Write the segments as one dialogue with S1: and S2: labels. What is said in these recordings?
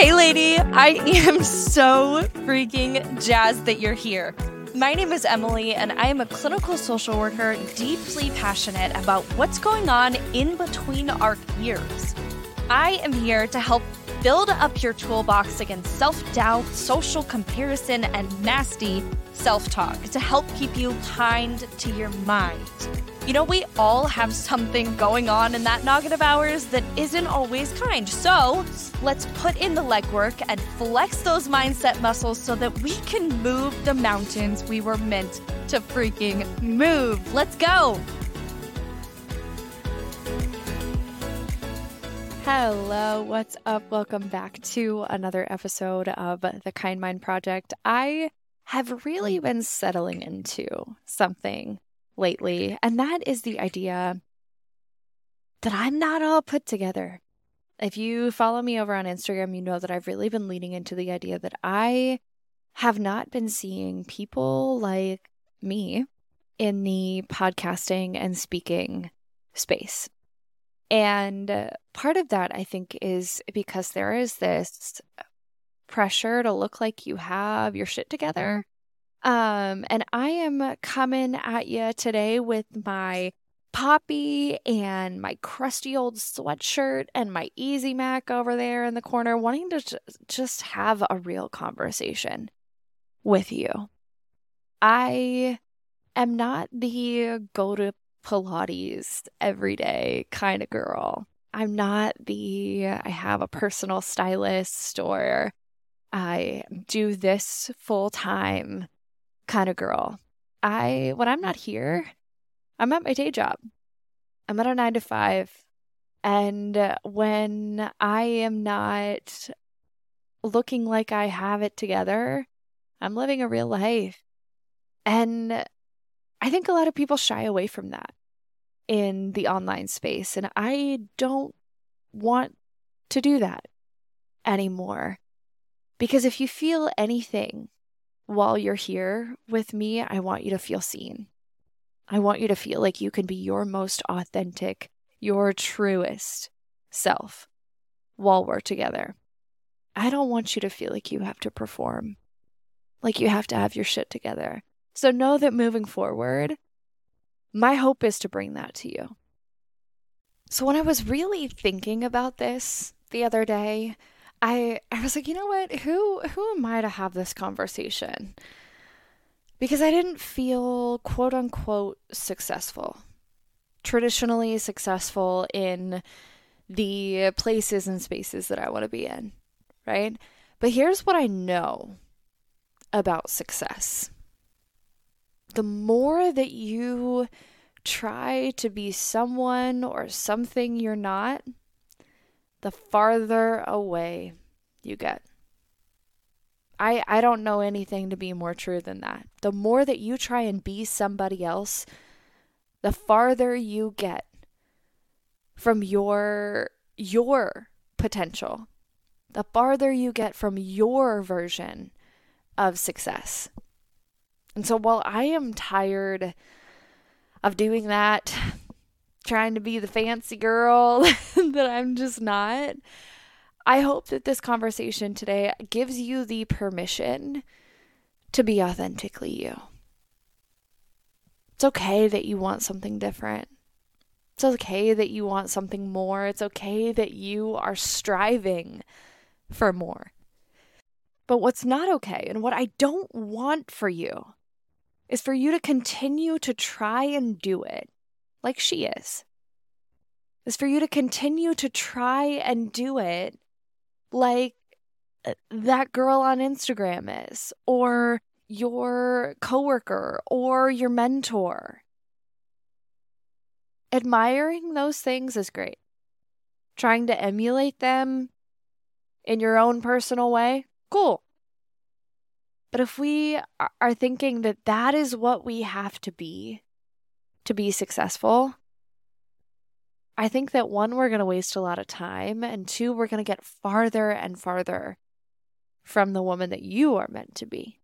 S1: Hey, lady, I am so freaking jazzed that you're here. My name is Emily, and I am a clinical social worker deeply passionate about what's going on in between our ears. I am here to help build up your toolbox against self doubt, social comparison, and nasty self talk to help keep you kind to your mind. You know, we all have something going on in that noggin of ours that isn't always kind. So let's put in the legwork and flex those mindset muscles so that we can move the mountains we were meant to freaking move. Let's go. Hello, what's up? Welcome back to another episode of the Kind Mind Project. I have really been settling into something lately, and that is the idea that I'm not all put together. If you follow me over on Instagram, you know that I've really been leaning into the idea that I have not been seeing people like me in the podcasting and speaking space. And part of that, I think, is because there is this pressure to look like you have your shit together. Um, and I am coming at you today with my poppy and my crusty old sweatshirt and my Easy Mac over there in the corner, wanting to just have a real conversation with you. I am not the go to Pilates every day kind of girl. I'm not the I have a personal stylist or I do this full time kind of girl. I when I'm not here, I'm at my day job. I'm at a 9 to 5 and uh, when I am not looking like I have it together, I'm living a real life. And I think a lot of people shy away from that in the online space. And I don't want to do that anymore. Because if you feel anything while you're here with me, I want you to feel seen. I want you to feel like you can be your most authentic, your truest self while we're together. I don't want you to feel like you have to perform, like you have to have your shit together. So know that moving forward, my hope is to bring that to you. So when I was really thinking about this the other day, I I was like, you know what? Who who am I to have this conversation? Because I didn't feel quote unquote successful. Traditionally successful in the places and spaces that I want to be in, right? But here's what I know about success. The more that you try to be someone or something you're not, the farther away you get. I, I don't know anything to be more true than that. The more that you try and be somebody else, the farther you get from your your potential. The farther you get from your version of success. And so while I am tired of doing that trying to be the fancy girl that I'm just not. I hope that this conversation today gives you the permission to be authentically you. It's okay that you want something different. It's okay that you want something more. It's okay that you are striving for more. But what's not okay, and what I don't want for you, is for you to continue to try and do it like she is, is for you to continue to try and do it like uh, that girl on Instagram is, or your coworker, or your mentor. Admiring those things is great. Trying to emulate them in your own personal way, cool. But if we are thinking that that is what we have to be, to be successful, I think that one, we're going to waste a lot of time, and two, we're going to get farther and farther from the woman that you are meant to be.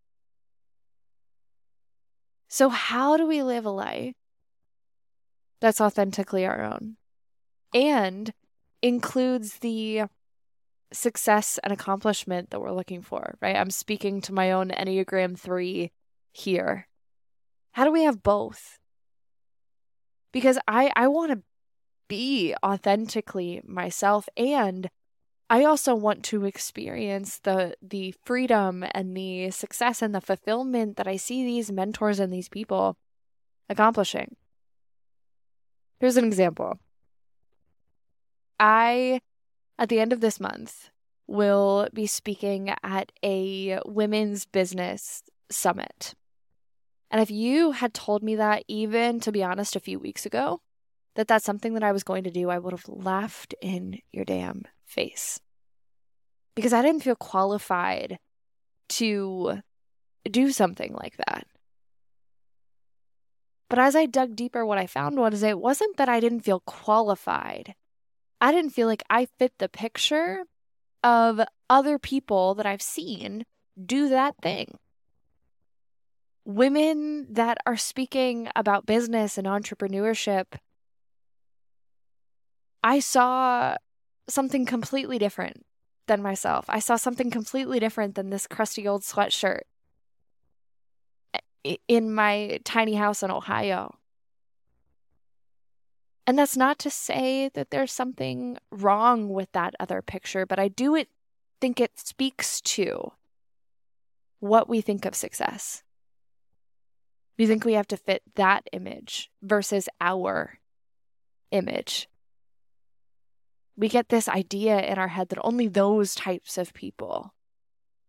S1: So, how do we live a life that's authentically our own and includes the success and accomplishment that we're looking for, right? I'm speaking to my own Enneagram 3 here. How do we have both? Because I I want to be authentically myself and I also want to experience the the freedom and the success and the fulfillment that I see these mentors and these people accomplishing. Here's an example. I at the end of this month will be speaking at a women's business summit. And if you had told me that even to be honest a few weeks ago, that that's something that I was going to do, I would have laughed in your damn face. Because I didn't feel qualified to do something like that. But as I dug deeper, what I found was it wasn't that I didn't feel qualified. I didn't feel like I fit the picture of other people that I've seen do that thing. Women that are speaking about business and entrepreneurship I saw something completely different than myself. I saw something completely different than this crusty old sweatshirt in my tiny house in Ohio. And that's not to say that there's something wrong with that other picture, but I do it, think it speaks to what we think of success. We think we have to fit that image versus our image we get this idea in our head that only those types of people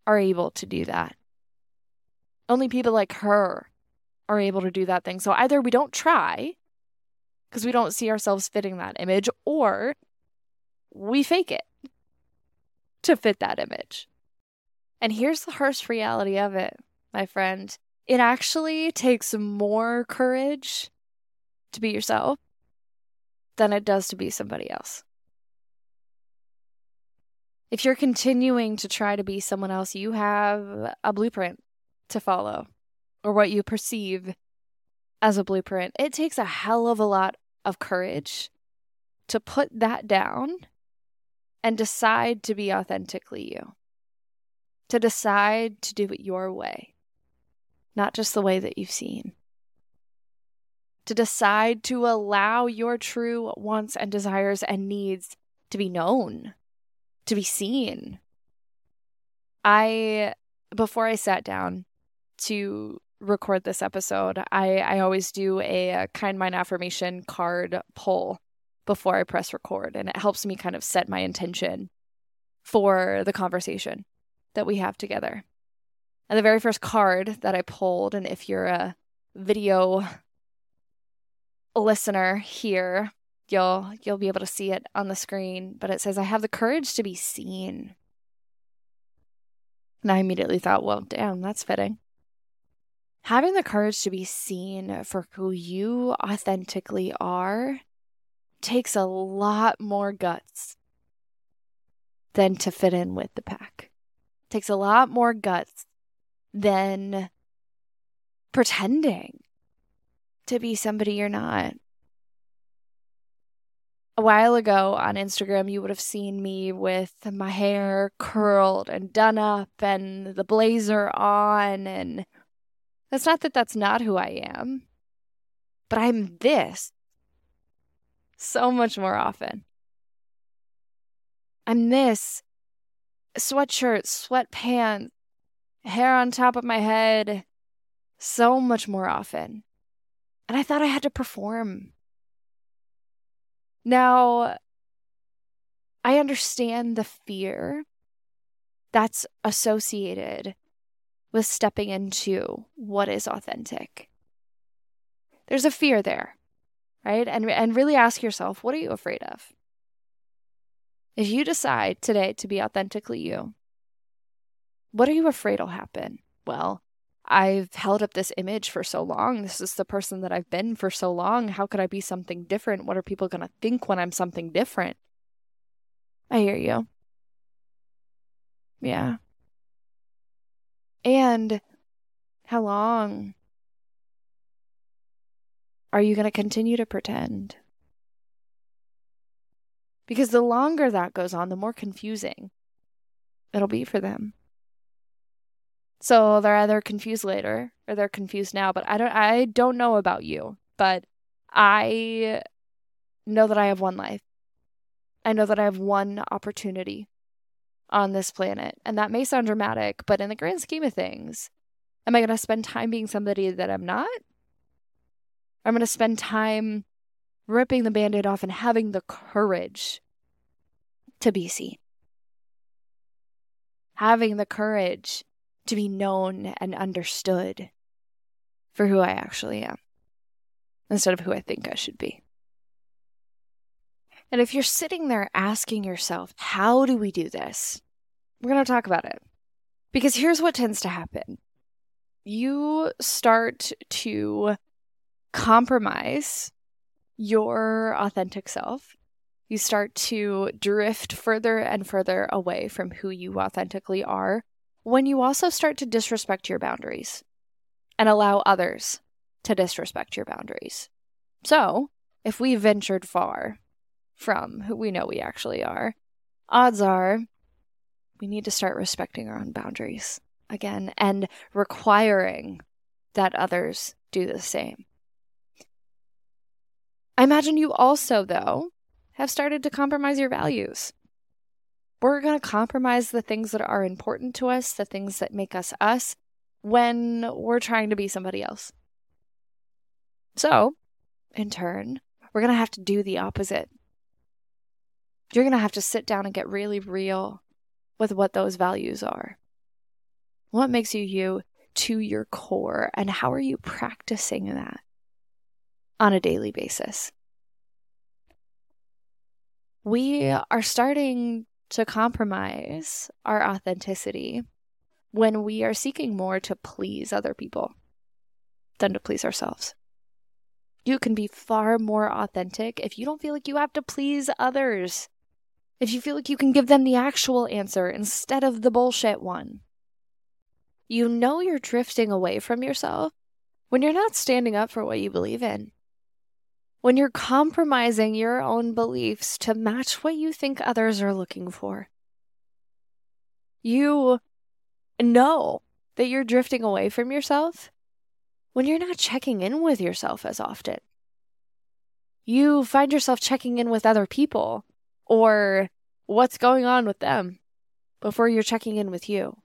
S1: are able to do that. Only people like her are able to do that thing. So either we don't try because we don't see ourselves fitting that image, or we fake it to fit that image. And here's the harsh reality of it, my friend. It actually takes more courage to be yourself than it does to be somebody else. If you're continuing to try to be someone else, you have a blueprint to follow or what you perceive as a blueprint. It takes a hell of a lot of courage to put that down and decide to be authentically you, to decide to do it your way, not just the way that you've seen. To decide to allow your true wants and desires and needs to be known to be seen. I before I sat down to record this episode, I, I always do a, a kind mind affirmation card pull before I press record, and it helps me kind of set my intention for the conversation that we have together. And the very first card that I pulled, and if you're a video listener here, you'll you'll be able to see it on the screen, but it says I have the courage to be seen. And I immediately thought, well, damn, that's fitting. Having the courage to be seen for who you authentically are takes a lot more guts than to fit in with the pack. It takes a lot more guts than pretending to be somebody you're not a while ago on Instagram, you would have seen me with my hair curled and done up and the blazer on. And that's not that that's not who I am, but I'm this so much more often. I'm this sweatshirt, sweatpants, hair on top of my head so much more often. And I thought I had to perform now, I understand the fear that's associated with stepping into what is authentic. There's a fear there, right? And, and really ask yourself what are you afraid of? If you decide today to be authentically you, what are you afraid will happen? Well, I've held up this image for so long. This is the person that I've been for so long. How could I be something different? What are people going to think when I'm something different? I hear you. Yeah. And how long are you going to continue to pretend? Because the longer that goes on, the more confusing it'll be for them. So they're either confused later or they're confused now, but I don't I don't know about you, but I know that I have one life. I know that I have one opportunity on this planet. And that may sound dramatic, but in the grand scheme of things, am I going to spend time being somebody that I'm not? I'm going to spend time ripping the band aid off and having the courage to be seen. Having the courage to be known and understood for who I actually am instead of who I think I should be. And if you're sitting there asking yourself, how do we do this? We're going to talk about it. Because here's what tends to happen you start to compromise your authentic self. You start to drift further and further away from who you authentically are when you also start to disrespect your boundaries and allow others to disrespect your boundaries. So, if we ventured far from who we know we actually are, odds are we need to start respecting our own boundaries again and requiring that others do the same. I imagine you also, though, have started to compromise your values. We're going to compromise the things that are important to us, the things that make us us, when we're trying to be somebody else. So, in turn, we're going to have to do the opposite. You're going to have to sit down and get really real with what those values are. What makes you you to your core, and how are you practicing that on a daily basis? We are starting to compromise our authenticity when we are seeking more to please other people than to please ourselves. You can be far more authentic if you don't feel like you have to please others if you feel like you can give them the actual answer instead of the bullshit one. You know you're drifting away from yourself when you're not standing up for what you believe in. When you're compromising your own beliefs to match what you think others are looking for. You know that you're drifting away from yourself when you're not checking in with yourself as often. You find yourself checking in with other people or what's going on with them before you're checking in with you.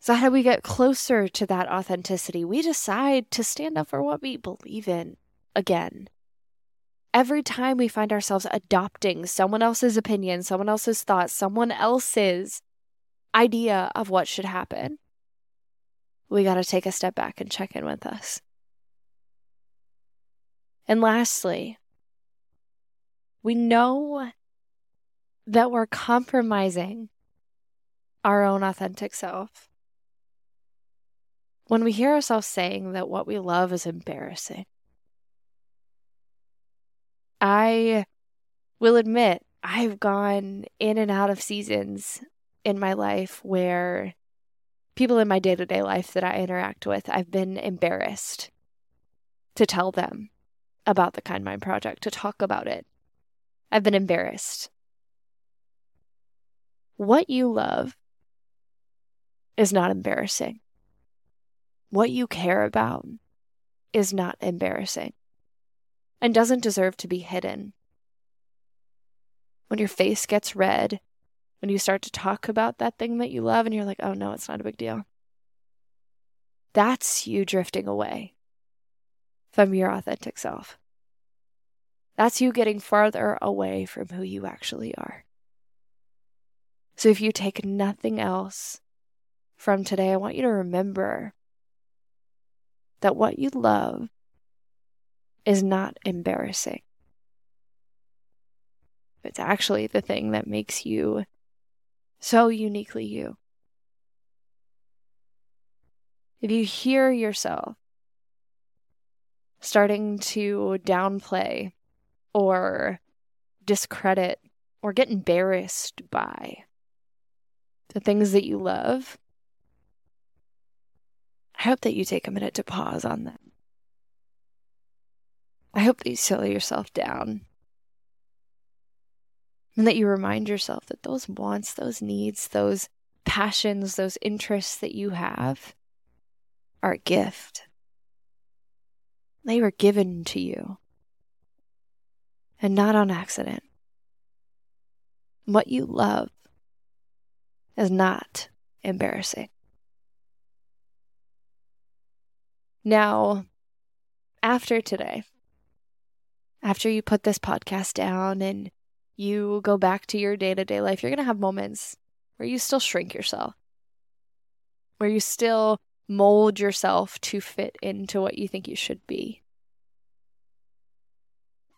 S1: So, how do we get closer to that authenticity? We decide to stand up for what we believe in again. Every time we find ourselves adopting someone else's opinion, someone else's thoughts, someone else's idea of what should happen, we got to take a step back and check in with us. And lastly, we know that we're compromising our own authentic self. When we hear ourselves saying that what we love is embarrassing, I will admit I've gone in and out of seasons in my life where people in my day to day life that I interact with, I've been embarrassed to tell them about the Kind Mind Project, to talk about it. I've been embarrassed. What you love is not embarrassing. What you care about is not embarrassing and doesn't deserve to be hidden. When your face gets red, when you start to talk about that thing that you love and you're like, oh no, it's not a big deal. That's you drifting away from your authentic self. That's you getting farther away from who you actually are. So if you take nothing else from today, I want you to remember that what you love is not embarrassing. It's actually the thing that makes you so uniquely you. If you hear yourself starting to downplay or discredit or get embarrassed by the things that you love, I hope that you take a minute to pause on them. I hope that you slow yourself down And that you remind yourself that those wants, those needs, those passions, those interests that you have are a gift. They were given to you and not on accident. What you love is not embarrassing. Now, after today, after you put this podcast down and you go back to your day to day life, you're going to have moments where you still shrink yourself, where you still mold yourself to fit into what you think you should be.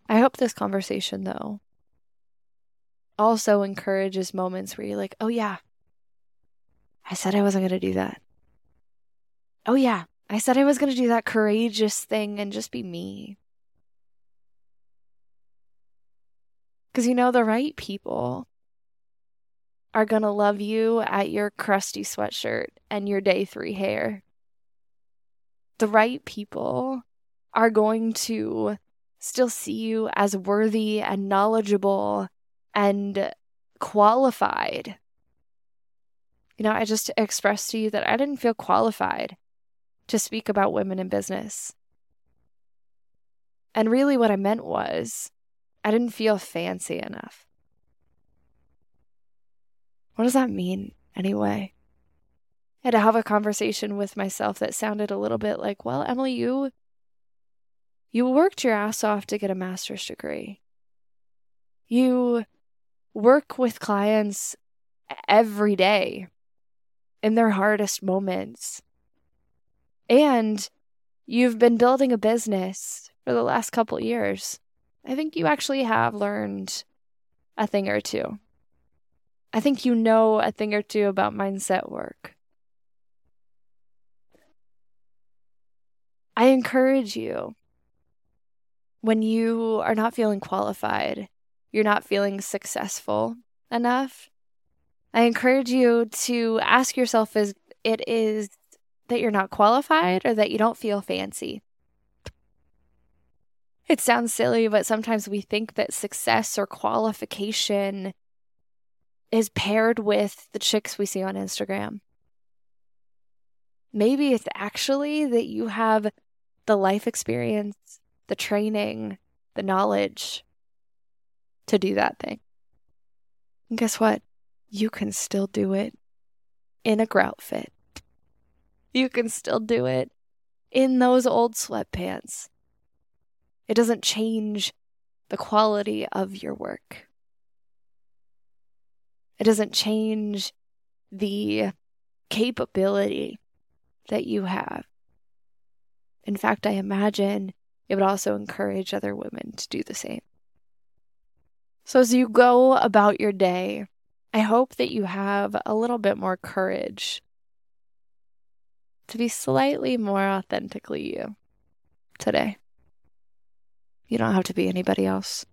S1: I hope this conversation, though, also encourages moments where you're like, oh, yeah, I said I wasn't going to do that. Oh, yeah, I said I was going to do that courageous thing and just be me. Because you know, the right people are going to love you at your crusty sweatshirt and your day three hair. The right people are going to still see you as worthy and knowledgeable and qualified. You know, I just expressed to you that I didn't feel qualified to speak about women in business. And really, what I meant was, I didn't feel fancy enough. What does that mean, anyway? I had to have a conversation with myself that sounded a little bit like, well, Emily, you you worked your ass off to get a master's degree. You work with clients every day in their hardest moments. And you've been building a business for the last couple years. I think you actually have learned a thing or two. I think you know a thing or two about mindset work. I encourage you when you are not feeling qualified, you're not feeling successful enough, I encourage you to ask yourself is it is that you're not qualified or that you don't feel fancy. It sounds silly, but sometimes we think that success or qualification is paired with the chicks we see on Instagram. Maybe it's actually that you have the life experience the training, the knowledge to do that thing. And guess what? You can still do it in a grout fit. You can still do it in those old sweatpants. It doesn't change the quality of your work. It doesn't change the capability that you have. In fact, I imagine it would also encourage other women to do the same. So, as you go about your day, I hope that you have a little bit more courage to be slightly more authentically you today. You don't have to be anybody else.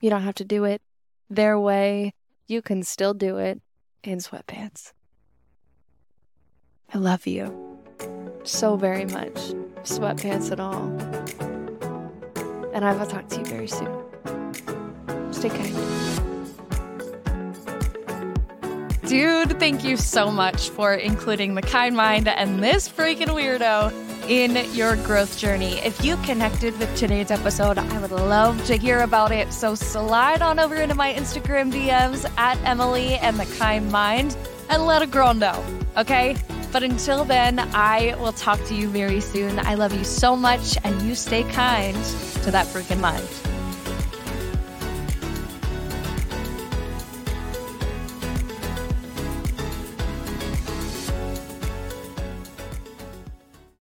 S1: You don't have to do it their way. You can still do it in sweatpants. I love you so very much, sweatpants and all. And I will talk to you very soon. Stay kind.
S2: Dude, thank you so much for including the kind mind and this freaking weirdo in your growth journey. If you connected with today's episode, I would love to hear about it. So slide on over into my Instagram DMs at Emily and the Kind Mind and let a girl know, okay? But until then, I will talk to you very soon. I love you so much, and you stay kind to that freaking mind.